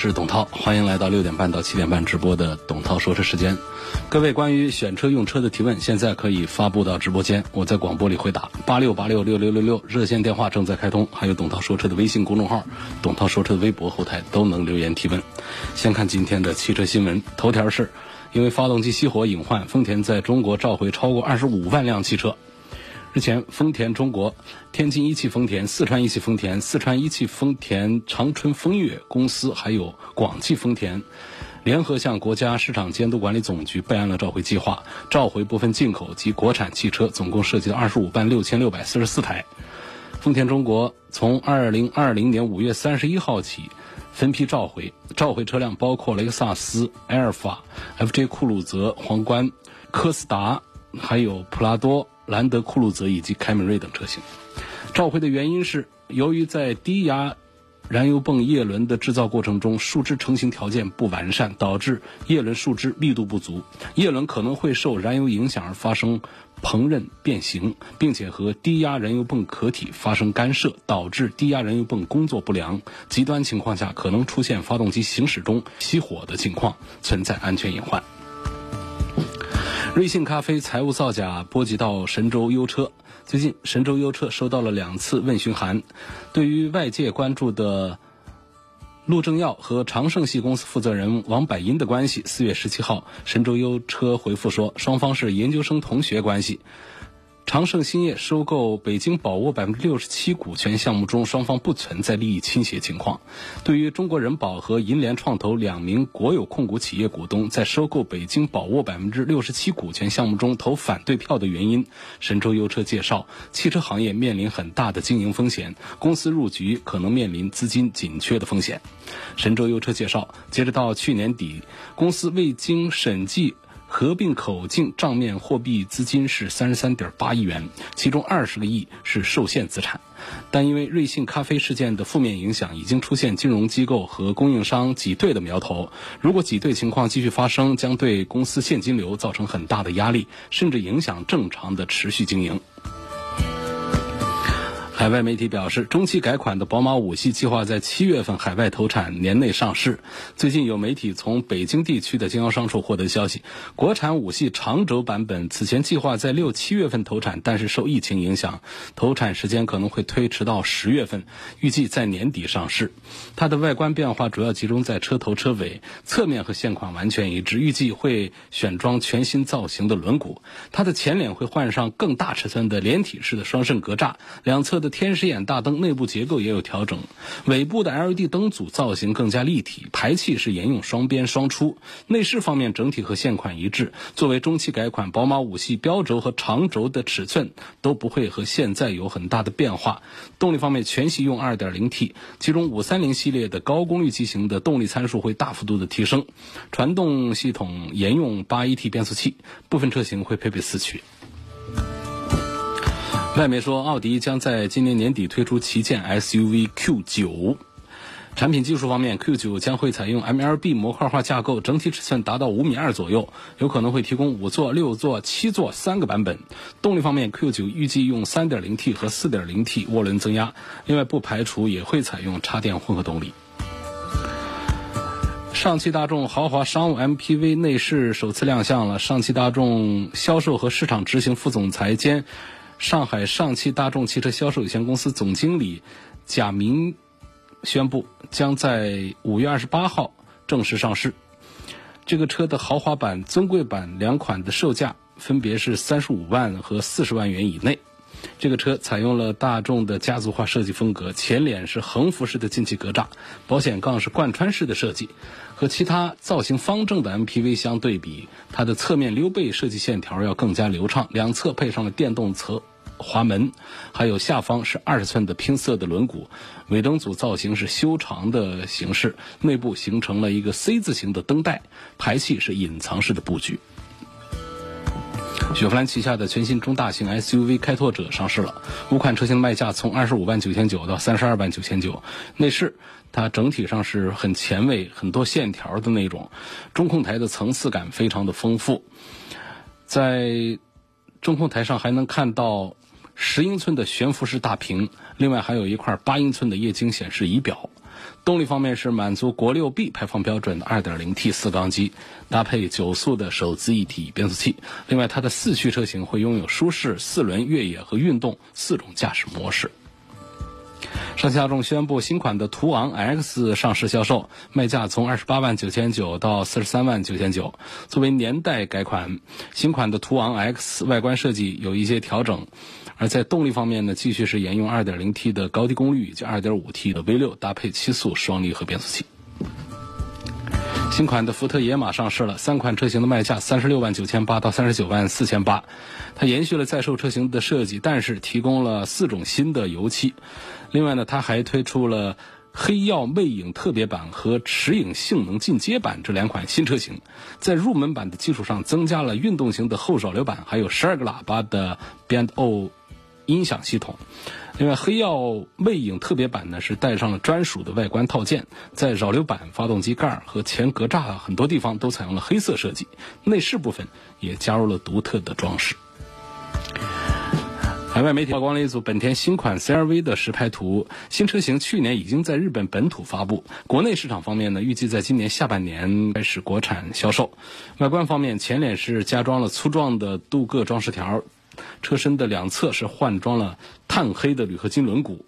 是董涛，欢迎来到六点半到七点半直播的董涛说车时间。各位关于选车用车的提问，现在可以发布到直播间，我在广播里回答。八六八六六六六六热线电话正在开通，还有董涛说车的微信公众号、董涛说车的微博后台都能留言提问。先看今天的汽车新闻，头条是，因为发动机熄火隐患，丰田在中国召回超过二十五万辆汽车。日前，丰田中国、天津一汽丰田、四川一汽丰田、四川一汽丰田长春风悦公司还有广汽丰田，联合向国家市场监督管理总局备案了召回计划，召回部分进口及国产汽车，总共涉及二十五万六千六百四十四台。丰田中国从二零二零年五月三十一号起分批召回，召回车辆包括雷克萨斯、埃尔法、FJ 酷路泽、皇冠、科斯达，还有普拉多。兰德酷路泽以及凯美瑞等车型，召回的原因是由于在低压燃油泵叶轮的制造过程中，树脂成型条件不完善，导致叶轮树脂密度不足，叶轮可能会受燃油影响而发生膨韧变形，并且和低压燃油泵壳体发生干涉，导致低压燃油泵工作不良。极端情况下，可能出现发动机行驶中熄火的情况，存在安全隐患。瑞幸咖啡财务造假波及到神州优车。最近，神州优车收到了两次问询函。对于外界关注的陆正耀和长盛系公司负责人王百因的关系，四月十七号，神州优车回复说，双方是研究生同学关系。长盛兴业收购北京宝沃百分之六十七股权项目中，双方不存在利益倾斜情况。对于中国人保和银联创投两名国有控股企业股东在收购北京宝沃百分之六十七股权项目中投反对票的原因，神州优车介绍，汽车行业面临很大的经营风险，公司入局可能面临资金紧缺的风险。神州优车介绍，截止到去年底，公司未经审计。合并口径账面货币资金是三十三点八亿元，其中二十个亿是受限资产。但因为瑞幸咖啡事件的负面影响，已经出现金融机构和供应商挤兑的苗头。如果挤兑情况继续发生，将对公司现金流造成很大的压力，甚至影响正常的持续经营。海外媒体表示，中期改款的宝马五系计划在七月份海外投产，年内上市。最近有媒体从北京地区的经销商处获得消息，国产五系长轴版本此前计划在六七月份投产，但是受疫情影响，投产时间可能会推迟到十月份，预计在年底上市。它的外观变化主要集中在车头、车尾，侧面和现款完全一致，预计会选装全新造型的轮毂。它的前脸会换上更大尺寸的连体式的双肾格栅，两侧的。天使眼大灯内部结构也有调整，尾部的 LED 灯组造型更加立体，排气是沿用双边双出。内饰方面整体和现款一致。作为中期改款，宝马五系标轴和长轴的尺寸都不会和现在有很大的变化。动力方面，全系用 2.0T，其中530系列的高功率机型的动力参数会大幅度的提升。传动系统沿用 8AT 变速器，部分车型会配备四驱。外媒说，奥迪将在今年年底推出旗舰 SUV Q9。产品技术方面，Q9 将会采用 MLB 模块化架构，整体尺寸达到五米二左右，有可能会提供五座、六座、七座三个版本。动力方面，Q9 预计用 3.0T 和 4.0T 涡轮增压，另外不排除也会采用插电混合动力。上汽大众豪华商务 MPV 内饰首次亮相了，上汽大众销售和市场执行副总裁兼。上海上汽大众汽车销售有限公司总经理贾明宣布，将在五月二十八号正式上市。这个车的豪华版、尊贵版两款的售价分别是三十五万和四十万元以内。这个车采用了大众的家族化设计风格，前脸是横幅式的进气格栅，保险杠是贯穿式的设计。和其他造型方正的 MPV 相对比，它的侧面溜背设计线条要更加流畅，两侧配上了电动侧滑门，还有下方是二十寸的拼色的轮毂，尾灯组造型是修长的形式，内部形成了一个 C 字形的灯带，排气是隐藏式的布局。雪佛兰旗下的全新中大型 SUV 开拓者上市了，五款车型的卖价从二十五万九千九到三十二万九千九。内饰它整体上是很前卫、很多线条的那种，中控台的层次感非常的丰富，在中控台上还能看到十英寸的悬浮式大屏，另外还有一块八英寸的液晶显示仪表。动力方面是满足国六 B 排放标准的 2.0T 四缸机，搭配九速的手自一体变速器。另外，它的四驱车型会拥有舒适、四轮、越野和运动四种驾驶模式。上汽大众宣布新款的途昂 X 上市销售，卖价从二十八万九千九到四十三万九千九。作为年代改款，新款的途昂 X 外观设计有一些调整。而在动力方面呢，继续是沿用 2.0T 的高低功率以及 2.5T 的 V6，搭配七速双离合变速器。新款的福特野马上市了，三款车型的卖价三十六万九千八到三十九万四千八。它延续了在售车型的设计，但是提供了四种新的油漆。另外呢，它还推出了黑曜魅影特别版和驰影性能进阶版这两款新车型，在入门版的基础上增加了运动型的后扰流板，还有十二个喇叭的 B&O。音响系统，另外黑曜魅影特别版呢是带上了专属的外观套件，在扰流板、发动机盖和前格栅很多地方都采用了黑色设计，内饰部分也加入了独特的装饰。海外媒体曝光了一组本田新款 CR-V 的实拍图，新车型去年已经在日本本土发布，国内市场方面呢预计在今年下半年开始国产销售。外观方面，前脸是加装了粗壮的镀铬装饰条。车身的两侧是换装了碳黑的铝合金轮毂，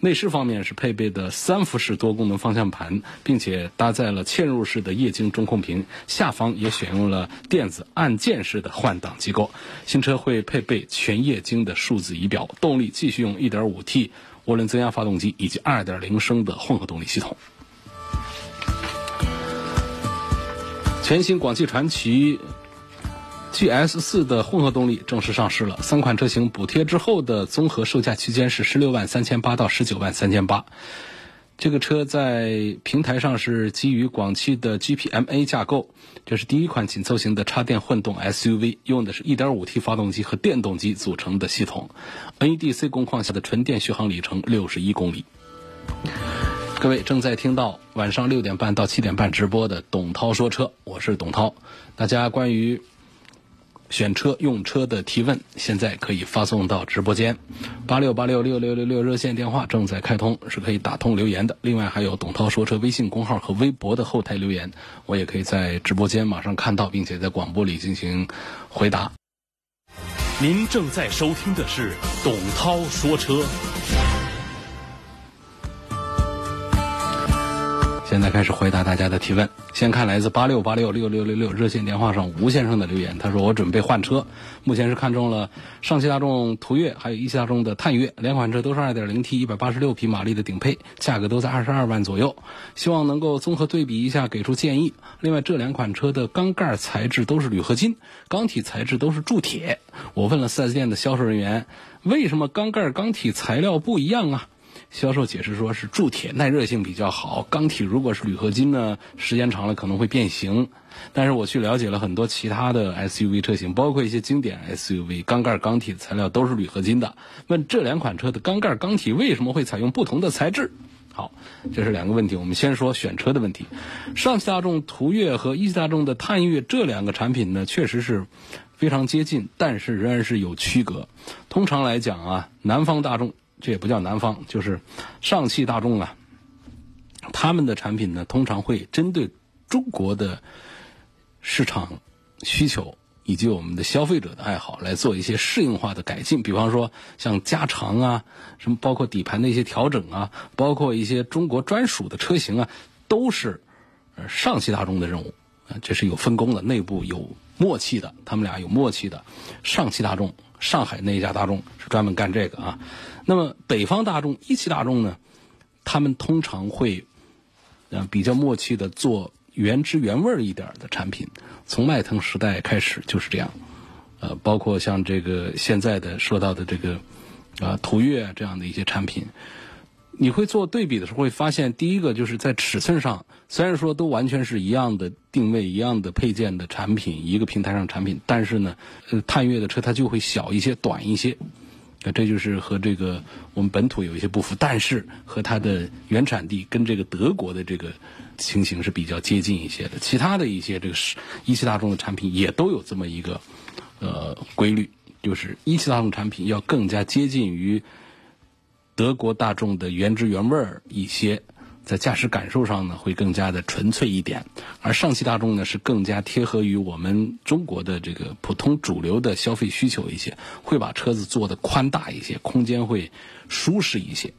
内饰方面是配备的三辐式多功能方向盘，并且搭载了嵌入式的液晶中控屏，下方也选用了电子按键式的换挡机构。新车会配备全液晶的数字仪表，动力继续用 1.5T 涡轮增压发动机以及2.0升的混合动力系统。全新广汽传祺。GS 四的混合动力正式上市了，三款车型补贴之后的综合售价区间是十六万三千八到十九万三千八。这个车在平台上是基于广汽的 GPMA 架构，这是第一款紧凑型的插电混动 SUV，用的是一点五 T 发动机和电动机组成的系统，NEDC 工况下的纯电续航里程六十一公里。各位正在听到晚上六点半到七点半直播的董涛说车，我是董涛，大家关于。选车用车的提问，现在可以发送到直播间，八六八六六六六六热线电话正在开通，是可以打通留言的。另外还有董涛说车微信公号和微博的后台留言，我也可以在直播间马上看到，并且在广播里进行回答。您正在收听的是董涛说车。现在开始回答大家的提问。先看来自八六八六六六六六热线电话上吴先生的留言，他说：“我准备换车，目前是看中了上汽大众途岳，还有一汽大众的探岳，两款车都是 2.0T 186匹马力的顶配，价格都在二十二万左右，希望能够综合对比一下，给出建议。另外，这两款车的缸盖材质都是铝合金，缸体材质都是铸铁。我问了 4S 店的销售人员，为什么缸盖缸体材料不一样啊？”销售解释说是铸铁耐热性比较好，钢体如果是铝合金呢，时间长了可能会变形。但是我去了解了很多其他的 SUV 车型，包括一些经典 SUV，缸盖钢体材料都是铝合金的。问这两款车的缸盖钢体为什么会采用不同的材质？好，这是两个问题。我们先说选车的问题。上汽大众途岳和一汽大众的探岳这两个产品呢，确实是非常接近，但是仍然是有区隔。通常来讲啊，南方大众。这也不叫南方，就是上汽大众啊，他们的产品呢，通常会针对中国的市场需求以及我们的消费者的爱好来做一些适应化的改进。比方说，像加长啊，什么包括底盘的一些调整啊，包括一些中国专属的车型啊，都是上汽大众的任务啊，这是有分工的，内部有默契的，他们俩有默契的。上汽大众，上海那一家大众是专门干这个啊。那么北方大众、一汽大众呢，他们通常会呃比较默契的做原汁原味一点的产品。从迈腾时代开始就是这样，呃，包括像这个现在的说到的这个啊途岳这样的一些产品。你会做对比的时候，会发现第一个就是在尺寸上，虽然说都完全是一样的定位、一样的配件的产品，一个平台上产品，但是呢，呃，探岳的车它就会小一些、短一些，那这就是和这个我们本土有一些不符，但是和它的原产地跟这个德国的这个情形是比较接近一些的。其他的一些这个是一汽大众的产品也都有这么一个呃规律，就是一汽大众产品要更加接近于。德国大众的原汁原味儿一些，在驾驶感受上呢会更加的纯粹一点，而上汽大众呢是更加贴合于我们中国的这个普通主流的消费需求一些，会把车子做的宽大一些，空间会舒适一些，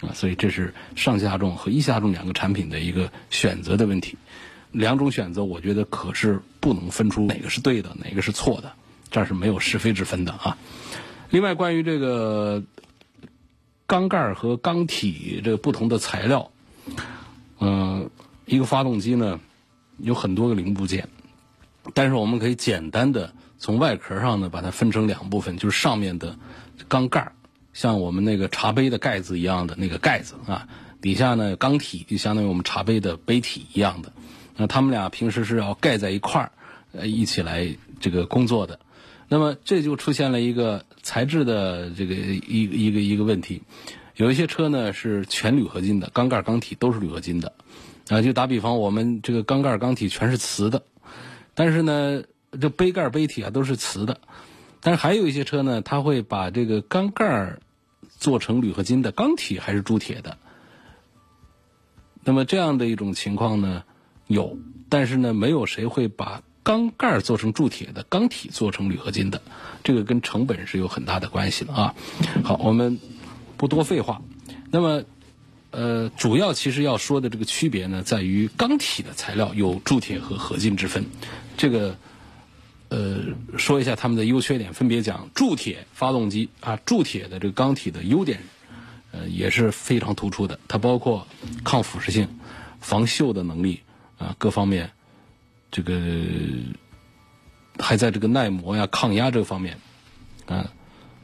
啊，所以这是上汽大众和一汽大众两个产品的一个选择的问题。两种选择，我觉得可是不能分出哪个是对的，哪个是错的，这是没有是非之分的啊。另外，关于这个。缸盖和缸体这不同的材料，嗯，一个发动机呢有很多个零部件，但是我们可以简单的从外壳上呢把它分成两部分，就是上面的缸盖，像我们那个茶杯的盖子一样的那个盖子啊，底下呢缸体就相当于我们茶杯的杯体一样的，那他们俩平时是要盖在一块儿，呃，一起来这个工作的。那么这就出现了一个材质的这个一一个一个问题，有一些车呢是全铝合金的，缸盖缸体都是铝合金的，啊，就打比方，我们这个缸盖缸体全是瓷的，但是呢，这杯盖杯体啊都是瓷的，但是还有一些车呢，它会把这个缸盖做成铝合金的，缸体还是铸铁的。那么这样的一种情况呢有，但是呢，没有谁会把。缸盖做成铸铁的，缸体做成铝合金的，这个跟成本是有很大的关系的啊。好，我们不多废话。那么，呃，主要其实要说的这个区别呢，在于缸体的材料有铸铁和合金之分。这个，呃，说一下它们的优缺点，分别讲铸铁发动机啊，铸铁的这个缸体的优点，呃，也是非常突出的。它包括抗腐蚀性、防锈的能力啊，各方面。这个还在这个耐磨呀、抗压这方面，啊，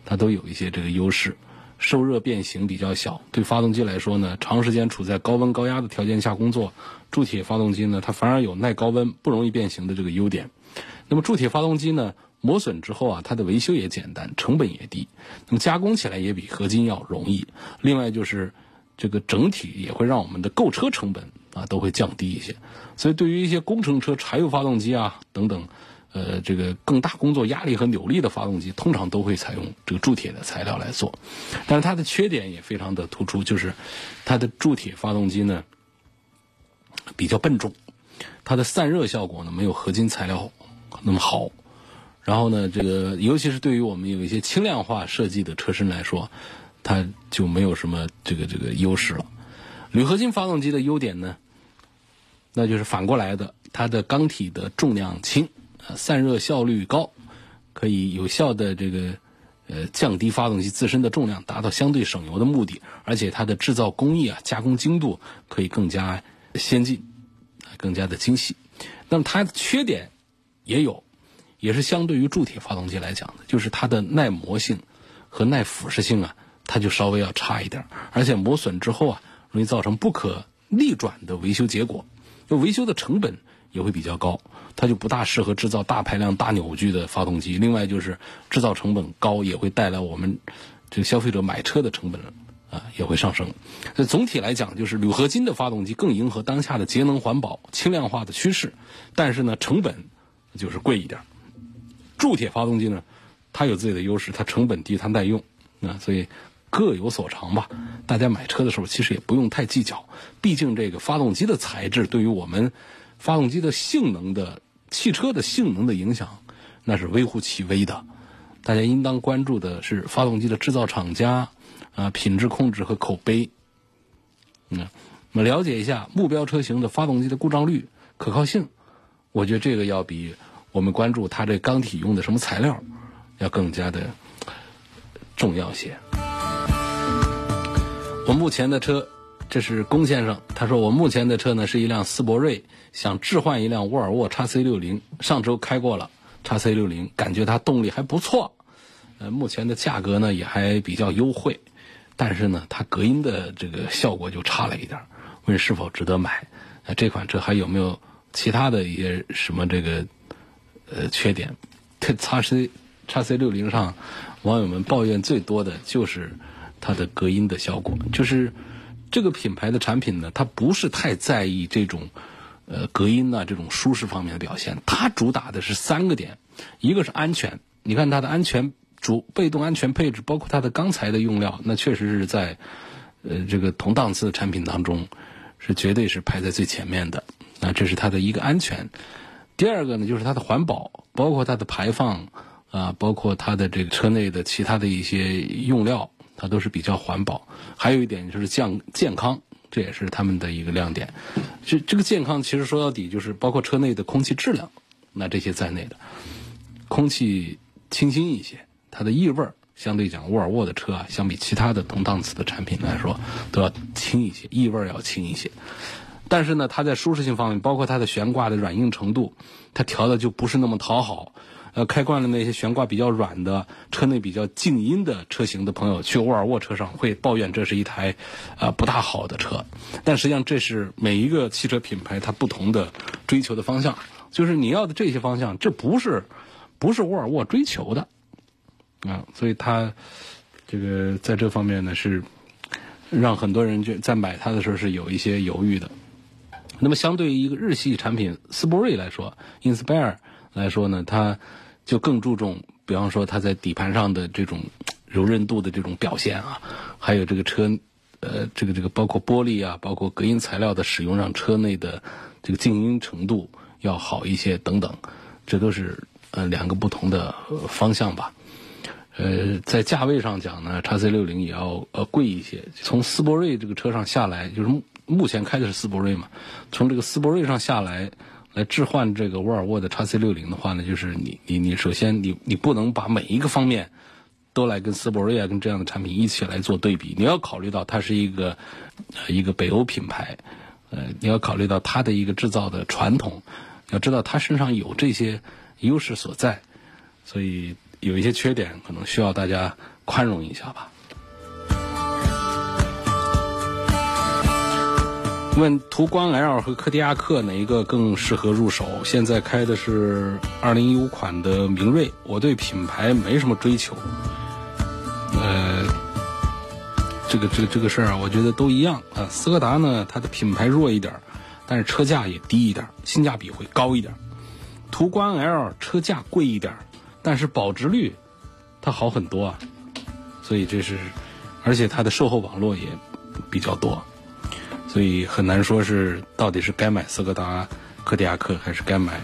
它都有一些这个优势。受热变形比较小，对发动机来说呢，长时间处在高温高压的条件下工作，铸铁发动机呢，它反而有耐高温、不容易变形的这个优点。那么铸铁发动机呢，磨损之后啊，它的维修也简单，成本也低，那么加工起来也比合金要容易。另外就是这个整体也会让我们的购车成本。啊，都会降低一些，所以对于一些工程车、柴油发动机啊等等，呃，这个更大工作压力和扭力的发动机，通常都会采用这个铸铁的材料来做。但是它的缺点也非常的突出，就是它的铸铁发动机呢比较笨重，它的散热效果呢没有合金材料那么好。然后呢，这个尤其是对于我们有一些轻量化设计的车身来说，它就没有什么这个这个优势了。铝合金发动机的优点呢？那就是反过来的，它的缸体的重量轻，散热效率高，可以有效的这个呃降低发动机自身的重量，达到相对省油的目的。而且它的制造工艺啊，加工精度可以更加先进，更加的精细。那么它的缺点也有，也是相对于铸铁发动机来讲的，就是它的耐磨性和耐腐蚀性啊，它就稍微要差一点，而且磨损之后啊，容易造成不可逆转的维修结果。就维修的成本也会比较高，它就不大适合制造大排量、大扭矩的发动机。另外就是制造成本高，也会带来我们这个消费者买车的成本啊也会上升。那总体来讲，就是铝合金的发动机更迎合当下的节能环保、轻量化的趋势，但是呢成本就是贵一点。铸铁发动机呢，它有自己的优势，它成本低，它耐用啊，所以。各有所长吧，大家买车的时候其实也不用太计较，毕竟这个发动机的材质对于我们发动机的性能的汽车的性能的影响，那是微乎其微的。大家应当关注的是发动机的制造厂家啊品质控制和口碑。嗯，那么了解一下目标车型的发动机的故障率、可靠性，我觉得这个要比我们关注它这缸体用的什么材料，要更加的重要些。我目前的车，这是龚先生，他说我目前的车呢是一辆斯铂瑞，想置换一辆沃尔沃 x C 六零，上周开过了 x C 六零，感觉它动力还不错，呃，目前的价格呢也还比较优惠，但是呢它隔音的这个效果就差了一点，问是否值得买？那这款车还有没有其他的一些什么这个呃缺点？这 x C x C 六零上，网友们抱怨最多的就是它的隔音的效果，就是这个品牌的产品呢，它不是太在意这种呃隔音呐、这种舒适方面的表现，它主打的是三个点，一个是安全，你看它的安全主被动安全配置，包括它的钢材的用料，那确实是在呃这个同档次的产品当中是绝对是排在最前面的，那这是它的一个安全。第二个呢，就是它的环保，包括它的排放啊，包括它的这个车内的其他的一些用料，它都是比较环保。还有一点就是降健康，这也是他们的一个亮点。这这个健康其实说到底就是包括车内的空气质量，那这些在内的，空气清新一些，它的异味相对讲，沃尔沃的车啊，相比其他的同档次的产品来说，都要轻一些，异味要轻一些。但是呢，它在舒适性方面，包括它的悬挂的软硬程度，它调的就不是那么讨好。呃，开惯了那些悬挂比较软的、车内比较静音的车型的朋友，去沃尔沃车上会抱怨这是一台，啊不大好的车。但实际上，这是每一个汽车品牌它不同的追求的方向。就是你要的这些方向，这不是不是沃尔沃追求的，啊，所以它这个在这方面呢是让很多人就在买它的时候是有一些犹豫的。那么，相对于一个日系产品斯铂瑞来说，Inspire 来说呢，它就更注重，比方说它在底盘上的这种柔韧度的这种表现啊，还有这个车，呃，这个这个包括玻璃啊，包括隔音材料的使用，让车内的这个静音程度要好一些等等，这都是呃两个不同的方向吧。呃，在价位上讲呢，叉 C 六零也要呃贵一些。从斯铂瑞这个车上下来，就是目前开的是斯铂瑞嘛，从这个斯铂瑞上下来，来置换这个沃尔沃的叉 C 六零的话呢，就是你你你首先你你不能把每一个方面都来跟斯铂瑞啊跟这样的产品一起来做对比，你要考虑到它是一个一个北欧品牌，呃，你要考虑到它的一个制造的传统，要知道它身上有这些优势所在，所以。有一些缺点，可能需要大家宽容一下吧。问途观 L 和柯迪亚克哪一个更适合入手？现在开的是2015款的明锐，我对品牌没什么追求。呃，这个这个这个事儿啊，我觉得都一样啊。斯柯达呢，它的品牌弱一点，但是车价也低一点，性价比会高一点。途观 L 车价贵一点。但是保值率，它好很多啊，所以这是，而且它的售后网络也比较多，所以很难说是到底是该买斯柯达柯迪亚克还是该买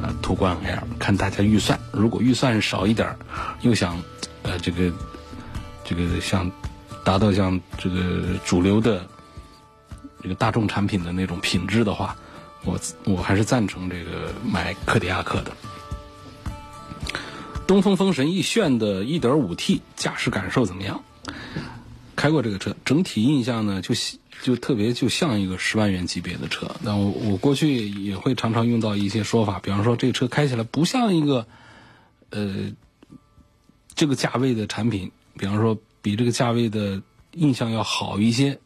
啊途观 L，看大家预算。如果预算少一点，又想呃这个这个像达到像这个主流的这个大众产品的那种品质的话，我我还是赞成这个买柯迪亚克的。东风风神奕炫的 1.5T 驾驶感受怎么样？开过这个车，整体印象呢就就特别就像一个十万元级别的车。那我我过去也会常常用到一些说法，比方说这车开起来不像一个呃这个价位的产品，比方说比这个价位的印象要好一些。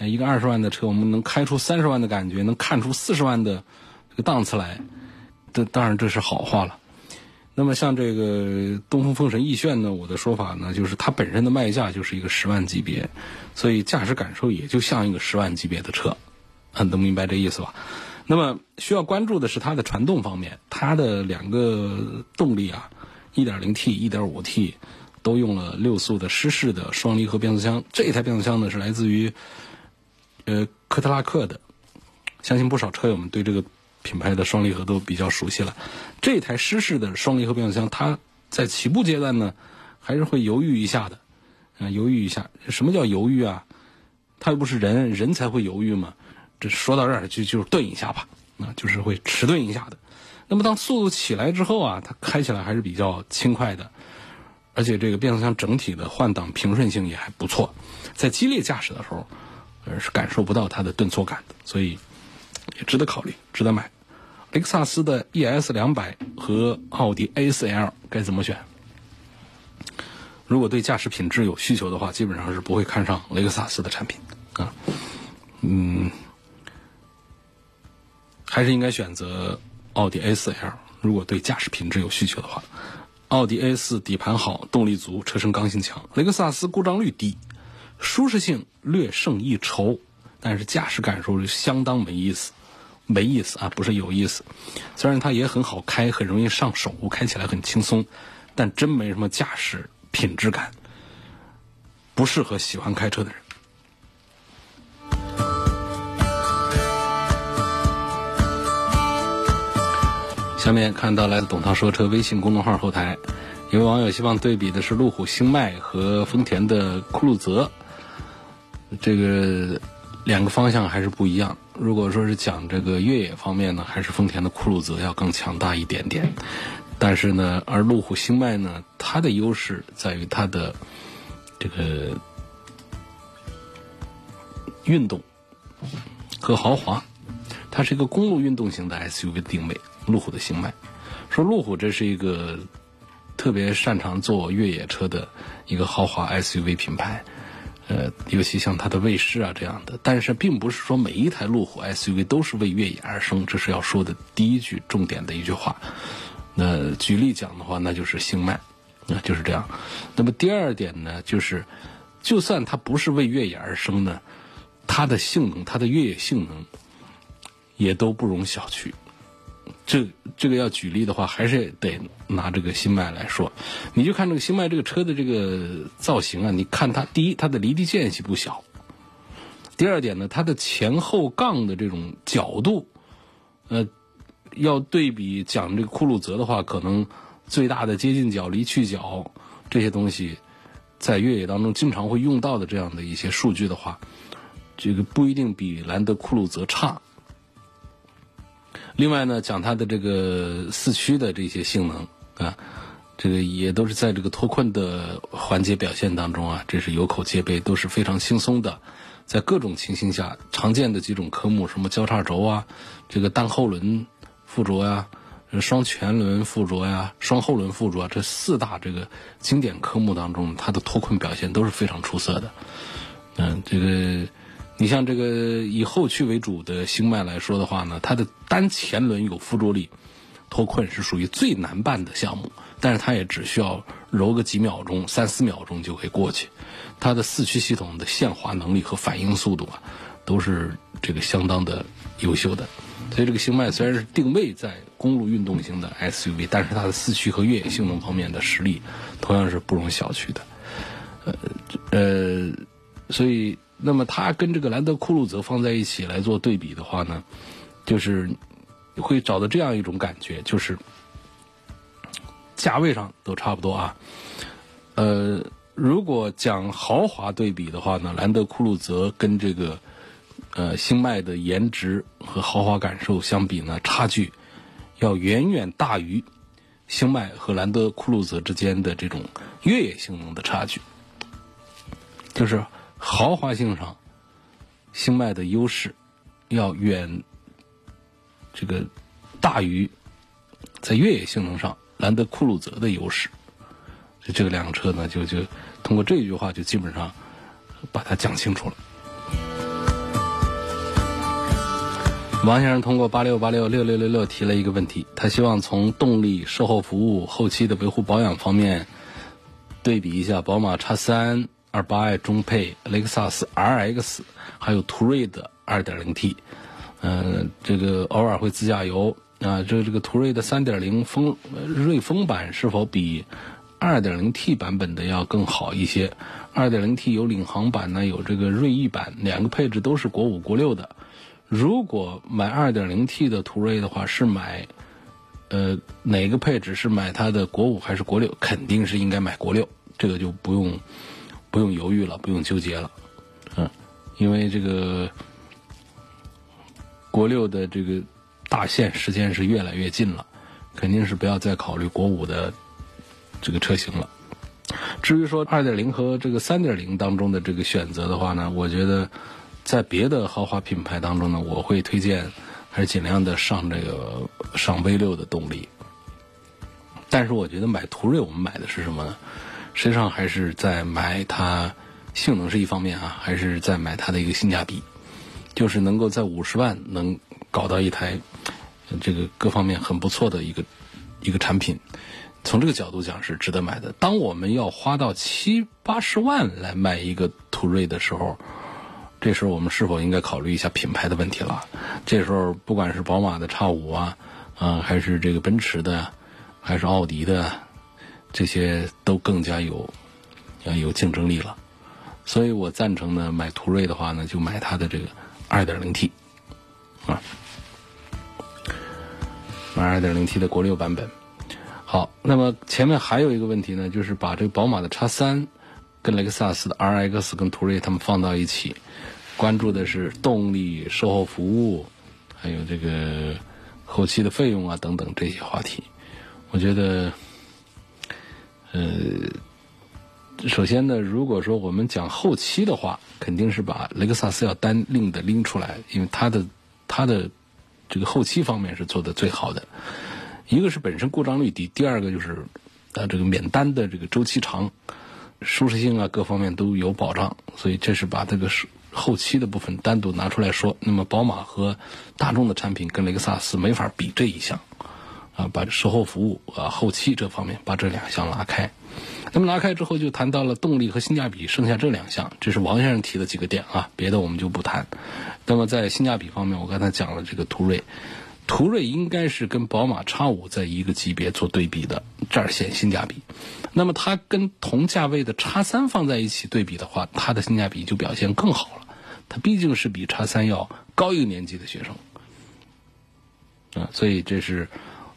一个二十万的车，我们能开出三十万的感觉，能看出四十万的这个档次来，这当然这是好话了。那么像这个东风风神奕炫呢，我的说法呢，就是它本身的卖价就是一个十万级别，所以驾驶感受也就像一个十万级别的车，很能明白这意思吧？那么需要关注的是它的传动方面，它的两个动力啊，1.0T、1.5T 都用了六速的湿式的双离合变速箱，这台变速箱呢是来自于呃科特拉克的，相信不少车友们对这个。品牌的双离合都比较熟悉了，这台湿式的双离合变速箱，它在起步阶段呢，还是会犹豫一下的，啊，犹豫一下。什么叫犹豫啊？它又不是人，人才会犹豫嘛。这说到这儿就就顿一下吧，啊，就是会迟钝一下的。那么当速度起来之后啊，它开起来还是比较轻快的，而且这个变速箱整体的换挡平顺性也还不错，在激烈驾驶的时候，呃是感受不到它的顿挫感的，所以也值得考虑，值得买。雷克萨斯的 ES 两百和奥迪 A4L 该怎么选？如果对驾驶品质有需求的话，基本上是不会看上雷克萨斯的产品啊。嗯，还是应该选择奥迪 A4L。如果对驾驶品质有需求的话，奥迪 A4 底盘好，动力足，车身刚性强；雷克萨斯故障率低，舒适性略胜一筹，但是驾驶感受相当没意思，没意思啊，不是有意思。虽然它也很好开，很容易上手，开起来很轻松，但真没什么驾驶品质感，不适合喜欢开车的人。下面看到来自董涛说车微信公众号后台，一位网友希望对比的是路虎星脉和丰田的酷路泽，这个两个方向还是不一样。如果说是讲这个越野方面呢，还是丰田的酷路泽要更强大一点点。但是呢，而路虎星脉呢，它的优势在于它的这个运动和豪华，它是一个公路运动型的 SUV 定位。路虎的星脉，说路虎这是一个特别擅长做越野车的一个豪华 SUV 品牌，呃，尤其像它的卫士啊这样的。但是并不是说每一台路虎 SUV 都是为越野而生，这是要说的第一句重点的一句话。那举例讲的话，那就是星脉，那就是这样。那么第二点呢，就是就算它不是为越野而生呢，它的性能，它的越野性能也都不容小觑。这这个要举例的话，还是得拿这个新迈来说。你就看这个新迈这个车的这个造型啊，你看它第一，它的离地间隙不小；第二点呢，它的前后杠的这种角度，呃，要对比讲这个酷路泽的话，可能最大的接近角、离去角这些东西，在越野当中经常会用到的这样的一些数据的话，这个不一定比兰德酷路泽差。另外呢，讲它的这个四驱的这些性能啊，这个也都是在这个脱困的环节表现当中啊，这是有口皆碑，都是非常轻松的。在各种情形下，常见的几种科目，什么交叉轴啊，这个单后轮附着呀，双前轮附着呀，双后轮附着，这四大这个经典科目当中，它的脱困表现都是非常出色的。嗯，这个。你像这个以后驱为主的星脉来说的话呢，它的单前轮有附着力，脱困是属于最难办的项目，但是它也只需要揉个几秒钟、三四秒钟就可以过去。它的四驱系统的限滑能力和反应速度啊，都是这个相当的优秀的。所以这个星脉虽然是定位在公路运动型的 SUV，但是它的四驱和越野性能方面的实力同样是不容小觑的。呃呃，所以。那么它跟这个兰德酷路泽放在一起来做对比的话呢，就是会找到这样一种感觉，就是价位上都差不多啊。呃，如果讲豪华对比的话呢，兰德酷路泽跟这个呃星脉的颜值和豪华感受相比呢，差距要远远大于星脉和兰德酷路泽之间的这种越野性能的差距，就是。豪华性上，星脉的优势要远这个大于在越野性能上兰德酷路泽的优势。就这个两个车呢，就就通过这一句话，就基本上把它讲清楚了。王先生通过八六八六六六六六提了一个问题，他希望从动力、售后服务、后期的维护保养方面对比一下宝马叉三。二八 i 中配、雷克萨斯 RX，还有途锐的 2.0T，嗯，这个偶尔会自驾游啊，这这个途锐的3.0风锐风版是否比 2.0T 版本的要更好一些？2.0T 有领航版呢，有这个锐意版，两个配置都是国五、国六的。如果买 2.0T 的途锐的话，是买呃哪个配置？是买它的国五还是国六？肯定是应该买国六，这个就不用。不用犹豫了，不用纠结了，嗯，因为这个国六的这个大限时间是越来越近了，肯定是不要再考虑国五的这个车型了。至于说二点零和这个三点零当中的这个选择的话呢，我觉得在别的豪华品牌当中呢，我会推荐还是尽量的上这个上 V 六的动力。但是我觉得买途锐，我们买的是什么呢？实际上还是在买它性能是一方面啊，还是在买它的一个性价比，就是能够在五十万能搞到一台这个各方面很不错的一个一个产品。从这个角度讲是值得买的。当我们要花到七八十万来买一个途锐的时候，这时候我们是否应该考虑一下品牌的问题了？这时候不管是宝马的叉五啊，啊还是这个奔驰的。还是奥迪的，这些都更加有啊，有竞争力了。所以我赞成呢，买途锐的话呢，就买它的这个 2.0T，啊，买 2.0T 的国六版本。好，那么前面还有一个问题呢，就是把这个宝马的叉三跟雷克萨斯的 RX 跟途锐他们放到一起，关注的是动力、售后服务，还有这个后期的费用啊等等这些话题。我觉得，呃，首先呢，如果说我们讲后期的话，肯定是把雷克萨斯要单另的拎出来，因为它的它的这个后期方面是做的最好的。一个是本身故障率低，第二个就是呃这个免单的这个周期长，舒适性啊各方面都有保障，所以这是把这个后期的部分单独拿出来说。那么宝马和大众的产品跟雷克萨斯没法比这一项。啊，把售后服务啊、后期这方面把这两项拉开。那么拉开之后，就谈到了动力和性价比，剩下这两项，这是王先生提的几个点啊，别的我们就不谈。那么在性价比方面，我刚才讲了这个途锐，途锐应该是跟宝马 X 五在一个级别做对比的，这儿显性价比。那么它跟同价位的 X 三放在一起对比的话，它的性价比就表现更好了。它毕竟是比 X 三要高一个年级的学生啊，所以这是。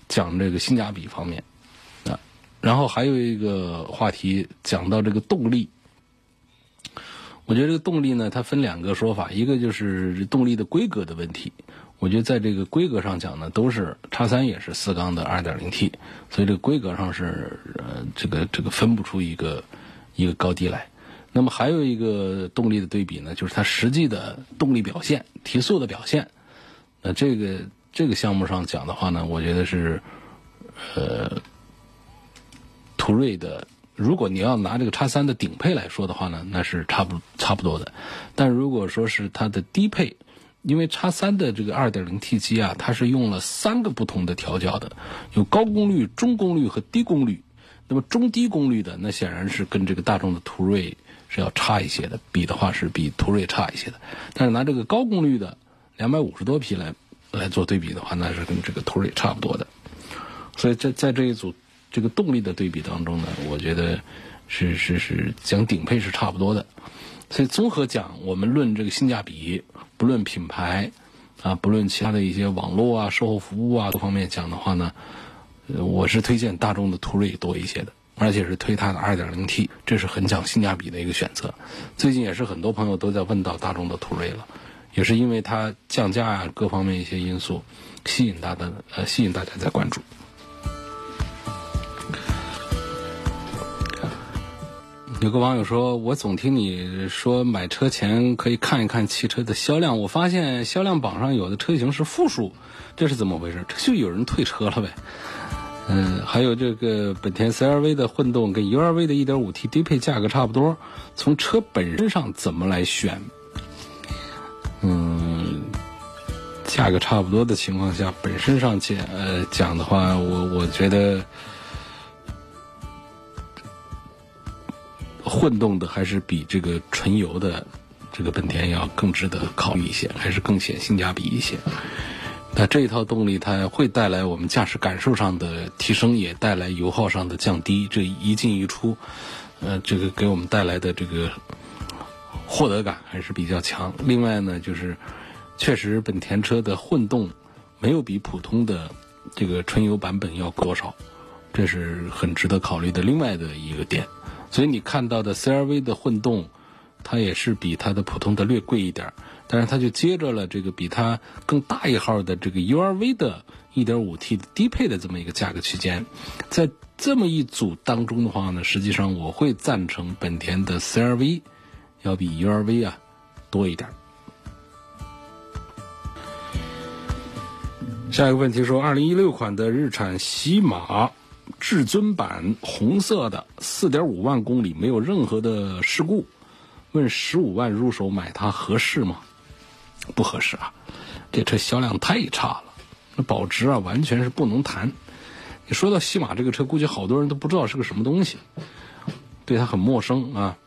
讲这个性价比方面，啊，然后还有一个话题讲到这个动力，我觉得这个动力呢，它分两个说法，一个就是动力的规格的问题。我觉得在这个规格上讲呢，都是叉三也是四缸的二点零 T，所以这个规格上是呃这个这个分不出一个一个高低来。那么还有一个动力的对比呢，就是它实际的动力表现、提速的表现，那这个。这个项目上讲的话呢，我觉得是，呃，途锐的，如果你要拿这个叉三的顶配来说的话呢，那是差不差不多的。但如果说是它的低配，因为叉三的这个二点零 T 机啊，它是用了三个不同的调教的，有高功率、中功率和低功率。那么中低功率的，那显然是跟这个大众的途锐是要差一些的，比的话是比途锐差一些的。但是拿这个高功率的两百五十多匹来。来做对比的话，那是跟这个途锐差不多的，所以在在这一组这个动力的对比当中呢，我觉得是是是讲顶配是差不多的，所以综合讲，我们论这个性价比，不论品牌啊，不论其他的一些网络啊、售后服务啊各方面讲的话呢，我是推荐大众的途锐多一些的，而且是推它的 2.0T，这是很讲性价比的一个选择。最近也是很多朋友都在问到大众的途锐了。也是因为它降价啊，各方面一些因素，吸引大的呃，吸引大家在关注。有个网友说：“我总听你说买车前可以看一看汽车的销量，我发现销量榜上有的车型是负数，这是怎么回事？这就有人退车了呗？”嗯，还有这个本田 CR-V 的混动跟 UR-V 的 1.5T 低配价格差不多，从车本身上怎么来选？嗯，价格差不多的情况下，本身上讲呃讲的话，我我觉得混动的还是比这个纯油的这个本田要更值得考虑一些，还是更显性价比一些。那这一套动力它会带来我们驾驶感受上的提升，也带来油耗上的降低。这一进一出，呃，这个给我们带来的这个。获得感还是比较强。另外呢，就是确实本田车的混动没有比普通的这个纯油版本要多少，这是很值得考虑的另外的一个点。所以你看到的 CRV 的混动，它也是比它的普通的略贵一点。但是它就接着了这个比它更大一号的这个 URV 的 1.5T 低配的这么一个价格区间，在这么一组当中的话呢，实际上我会赞成本田的 CRV 要比 URV 啊多一点。下一个问题说，二零一六款的日产禧马至尊版红色的，四点五万公里没有任何的事故，问十五万入手买它合适吗？不合适啊，这车销量太差了，那保值啊完全是不能谈。你说到禧马这个车，估计好多人都不知道是个什么东西，对它很陌生啊。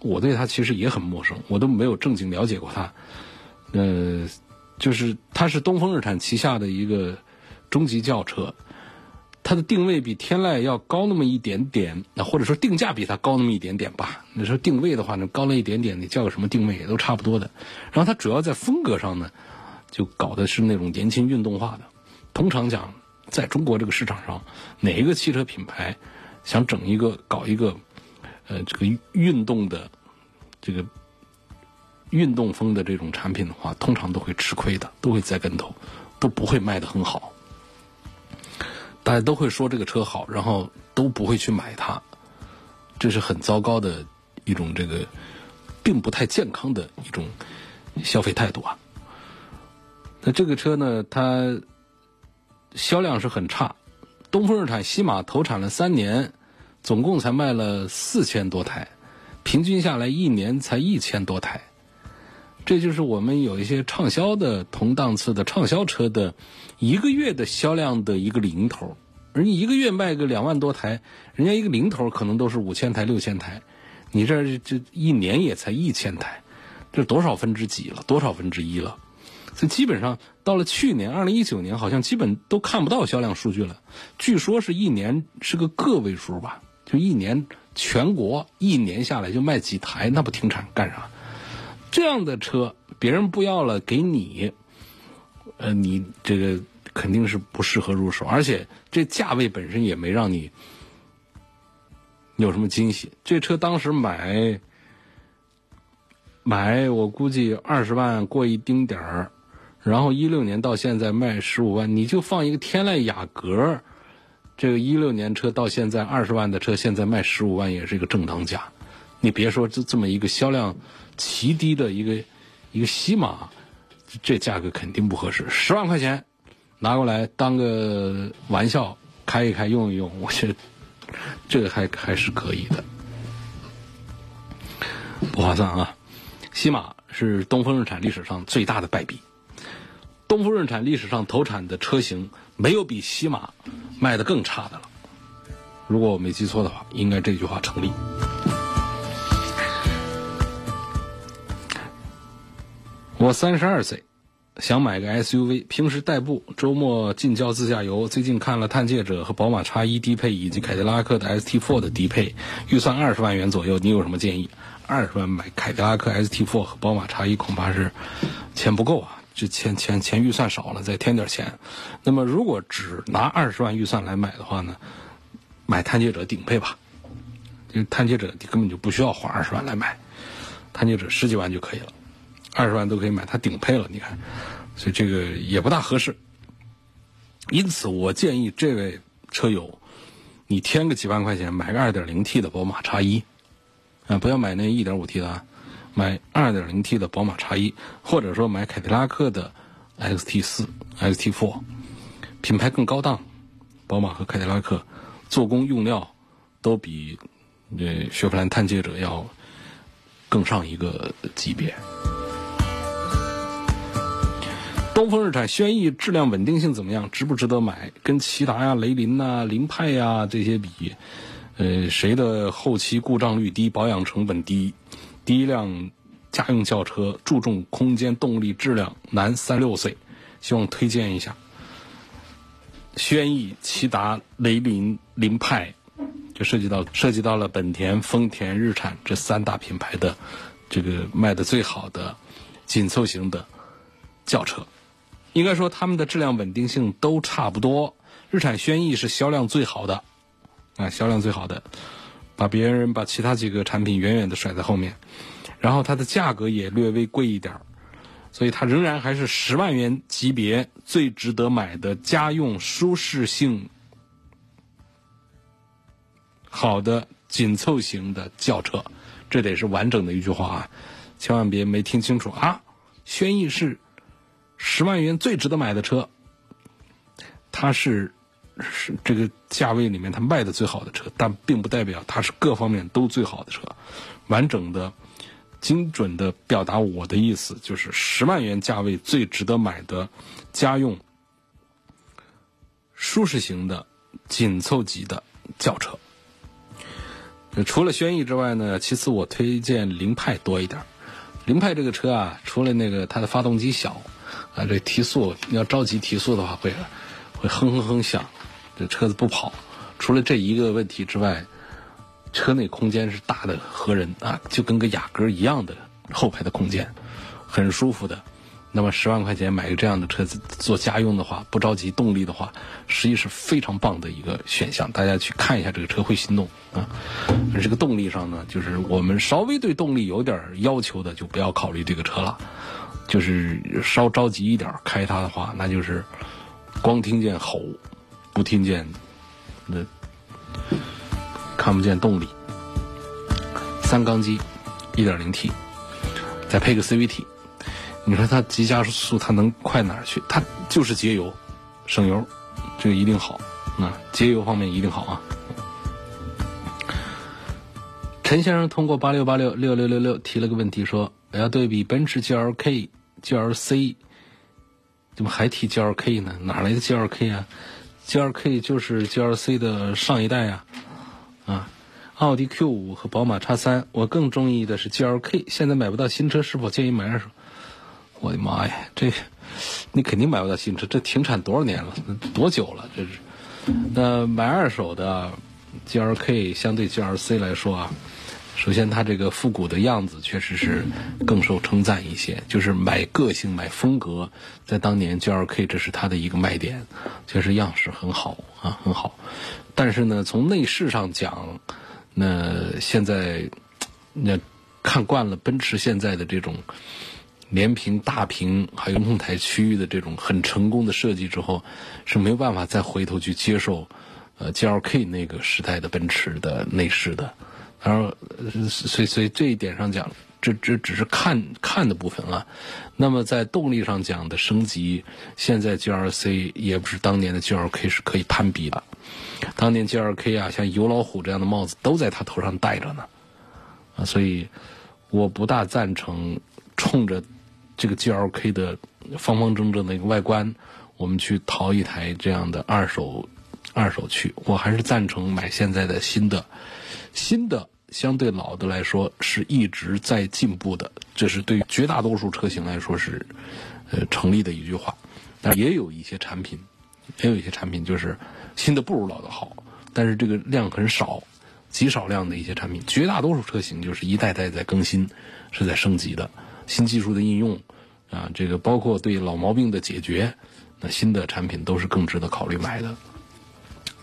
我对它其实也很陌生，我都没有正经了解过它。呃。就是它是东风日产旗下的一个中级轿车，它的定位比天籁要高那么一点点，那或者说定价比它高那么一点点吧。你说定位的话呢，高了一点点，你叫个什么定位也都差不多的。然后它主要在风格上呢，就搞的是那种年轻运动化的。通常讲，在中国这个市场上，哪一个汽车品牌想整一个搞一个呃这个运动的这个。运动风的这种产品的话，通常都会吃亏的，都会栽跟头，都不会卖得很好。大家都会说这个车好，然后都不会去买它，这是很糟糕的一种这个，并不太健康的一种消费态度啊。那这个车呢，它销量是很差。东风日产西马投产了三年，总共才卖了四千多台，平均下来一年才一千多台。这就是我们有一些畅销的同档次的畅销车的一个月的销量的一个零头，人家一个月卖个两万多台，人家一个零头可能都是五千台六千台，你这这一年也才一千台，这多少分之几了？多少分之一了？所以基本上到了去年二零一九年，好像基本都看不到销量数据了。据说是一年是个个位数吧，就一年全国一年下来就卖几台，那不停产干啥？这样的车别人不要了，给你，呃，你这个肯定是不适合入手，而且这价位本身也没让你有什么惊喜。这车当时买买，我估计二十万过一丁点儿，然后一六年到现在卖十五万，你就放一个天籁雅阁，这个一六年车到现在二十万的车，现在卖十五万也是一个正当价。你别说这这么一个销量。奇低的一个一个西马，这价格肯定不合适。十万块钱拿过来当个玩笑开一开用一用，我觉得这个还还是可以的，不划算啊！西马是东风日产历史上最大的败笔。东风日产历史上投产的车型没有比西马卖的更差的了。如果我没记错的话，应该这句话成立。我三十二岁，想买个 SUV，平时代步，周末近郊自驾游。最近看了探界者和宝马 X1 低配，以及凯迪拉克的 ST4 的低配，预算二十万元左右，你有什么建议？二十万买凯迪拉克 ST4 和宝马 X1 恐怕是钱不够啊，这钱钱钱预算少了，再添点钱。那么如果只拿二十万预算来买的话呢，买探界者顶配吧，因为探界者根本就不需要花二十万来买，探界者十几万就可以了。二十万都可以买它顶配了，你看，所以这个也不大合适。因此，我建议这位车友，你添个几万块钱买个二点零 T 的宝马叉一，啊，不要买那一点五 T 的，啊，买二点零 T 的宝马叉一，或者说买凯迪拉克的 XT 四、XT Four，品牌更高档，宝马和凯迪拉克做工用料都比这雪佛兰探界者要更上一个级别。东风日产轩逸质量稳定性怎么样？值不值得买？跟骐达呀、雷凌呐、凌派呀这些比，呃，谁的后期故障率低、保养成本低？第一辆家用轿车，注重空间、动力、质量，男，三六岁，希望推荐一下。轩逸、骐达、雷凌、凌派，就涉及到涉及到了本田、丰田、日产这三大品牌的这个卖的最好的紧凑型的轿车。应该说，他们的质量稳定性都差不多。日产轩逸是销量最好的，啊，销量最好的，把别人把其他几个产品远远的甩在后面。然后它的价格也略微贵一点，所以它仍然还是十万元级别最值得买的家用舒适性好的紧凑型的轿车。这得是完整的一句话啊，千万别没听清楚啊！轩逸是十万元最值得买的车，它是是这个价位里面它卖的最好的车，但并不代表它是各方面都最好的车。完整的、精准的表达我的意思，就是十万元价位最值得买的家用舒适型的紧凑级的轿车。除了轩逸之外呢，其次我推荐凌派多一点。凌派这个车啊，除了那个它的发动机小，啊，这提速你要着急提速的话会会哼哼哼响，这车子不跑。除了这一个问题之外，车内空间是大的合人啊，就跟个雅阁一样的后排的空间，很舒服的。那么十万块钱买个这样的车子做家用的话，不着急动力的话，实际是非常棒的一个选项。大家去看一下这个车会心动啊。而这个动力上呢，就是我们稍微对动力有点要求的，就不要考虑这个车了。就是稍着急一点开它的话，那就是光听见吼，不听见那看不见动力。三缸机，一点零 T，再配个 CVT。你说它急加速，它能快哪儿去？它就是节油、省油，这个一定好。啊，节油方面一定好啊。陈先生通过八六八六六六六六提了个问题，说要对比奔驰 GLK、GLC，怎么还提 GLK 呢？哪来的 GLK 啊？GLK 就是 GLC 的上一代呀。啊，奥迪 Q 五和宝马 X 三，我更中意的是 GLK。现在买不到新车，是否建议买二手？我的妈呀，这你肯定买不到新车，这停产多少年了，多久了？这是。那买二手的 G L K 相对 G L C 来说啊，首先它这个复古的样子确实是更受称赞一些，就是买个性、买风格，在当年 G L K 这是它的一个卖点，确实样式很好啊，很好。但是呢，从内饰上讲，那现在那看惯了奔驰现在的这种。连屏、大屏，还有中控台区域的这种很成功的设计之后，是没有办法再回头去接受，呃，G L K 那个时代的奔驰的内饰的。然后，所以所以这一点上讲，这这只是看看的部分了。那么在动力上讲的升级，现在 G L C 也不是当年的 G L K 是可以攀比的。当年 G L K 啊，像油老虎这样的帽子都在他头上戴着呢。啊，所以我不大赞成冲着。这个 G L K 的方方正正的一个外观，我们去淘一台这样的二手二手去，我还是赞成买现在的新的。新的相对老的来说是一直在进步的，这是对绝大多数车型来说是呃成立的一句话。但也有一些产品，也有一些产品就是新的不如老的好，但是这个量很少，极少量的一些产品，绝大多数车型就是一代代在更新，是在升级的。新技术的应用，啊，这个包括对老毛病的解决，那新的产品都是更值得考虑买的。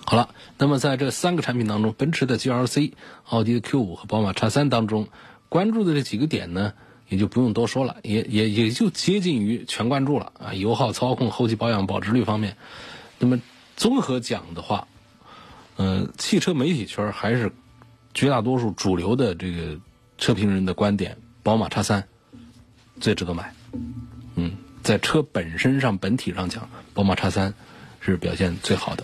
好了，那么在这三个产品当中，奔驰的 GLC、奥迪的 Q 五和宝马 X 三当中，关注的这几个点呢，也就不用多说了，也也也就接近于全关注了啊。油耗、操控、后期保养、保值率方面，那么综合讲的话，呃，汽车媒体圈还是绝大多数主流的这个车评人的观点，宝马 X 三。最值得买，嗯，在车本身上本体上讲，宝马 X 三是表现最好的。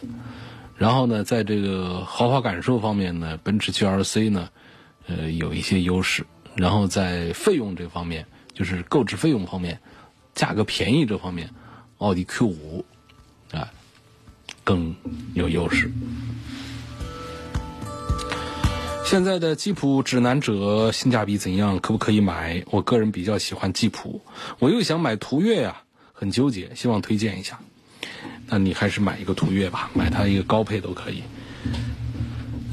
然后呢，在这个豪华感受方面呢，奔驰 GLC 呢，呃，有一些优势。然后在费用这方面，就是购置费用方面，价格便宜这方面，奥迪 Q 五啊更有优势。现在的吉普指南者性价比怎样？可不可以买？我个人比较喜欢吉普，我又想买途岳呀，很纠结，希望推荐一下。那你还是买一个途岳吧，买它一个高配都可以。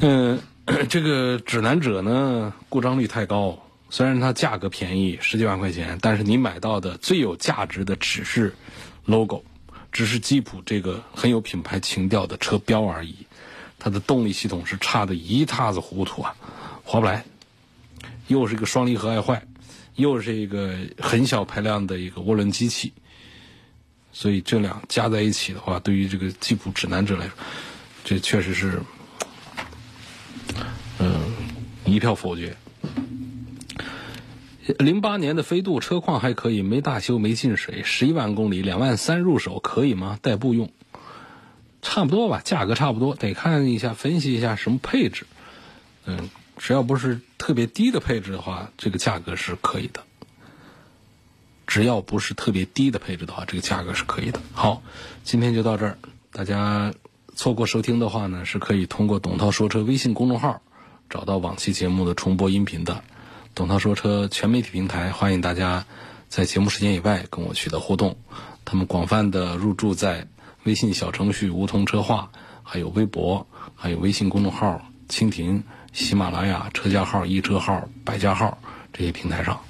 嗯，这个指南者呢，故障率太高，虽然它价格便宜十几万块钱，但是你买到的最有价值的只是 logo，只是吉普这个很有品牌情调的车标而已。它的动力系统是差的一塌子糊涂啊，划不来，又是一个双离合爱坏，又是一个很小排量的一个涡轮机器，所以这两加在一起的话，对于这个吉普指南者来说，这确实是，嗯，一票否决。零八年的飞度车况还可以，没大修，没进水，十一万公里，两万三入手可以吗？代步用，差不多吧，价格差不多，得看一下分析一下什么配置。嗯，只要不是特别低的配置的话，这个价格是可以的。只要不是特别低的配置的话，这个价格是可以的。好，今天就到这儿。大家错过收听的话呢，是可以通过董涛说车微信公众号找到往期节目的重播音频的。董涛说车全媒体平台，欢迎大家在节目时间以外跟我取得互动。他们广泛的入驻在微信小程序“梧桐车话”，还有微博，还有微信公众号、蜻蜓、喜马拉雅、车架号、易车号、百家号这些平台上。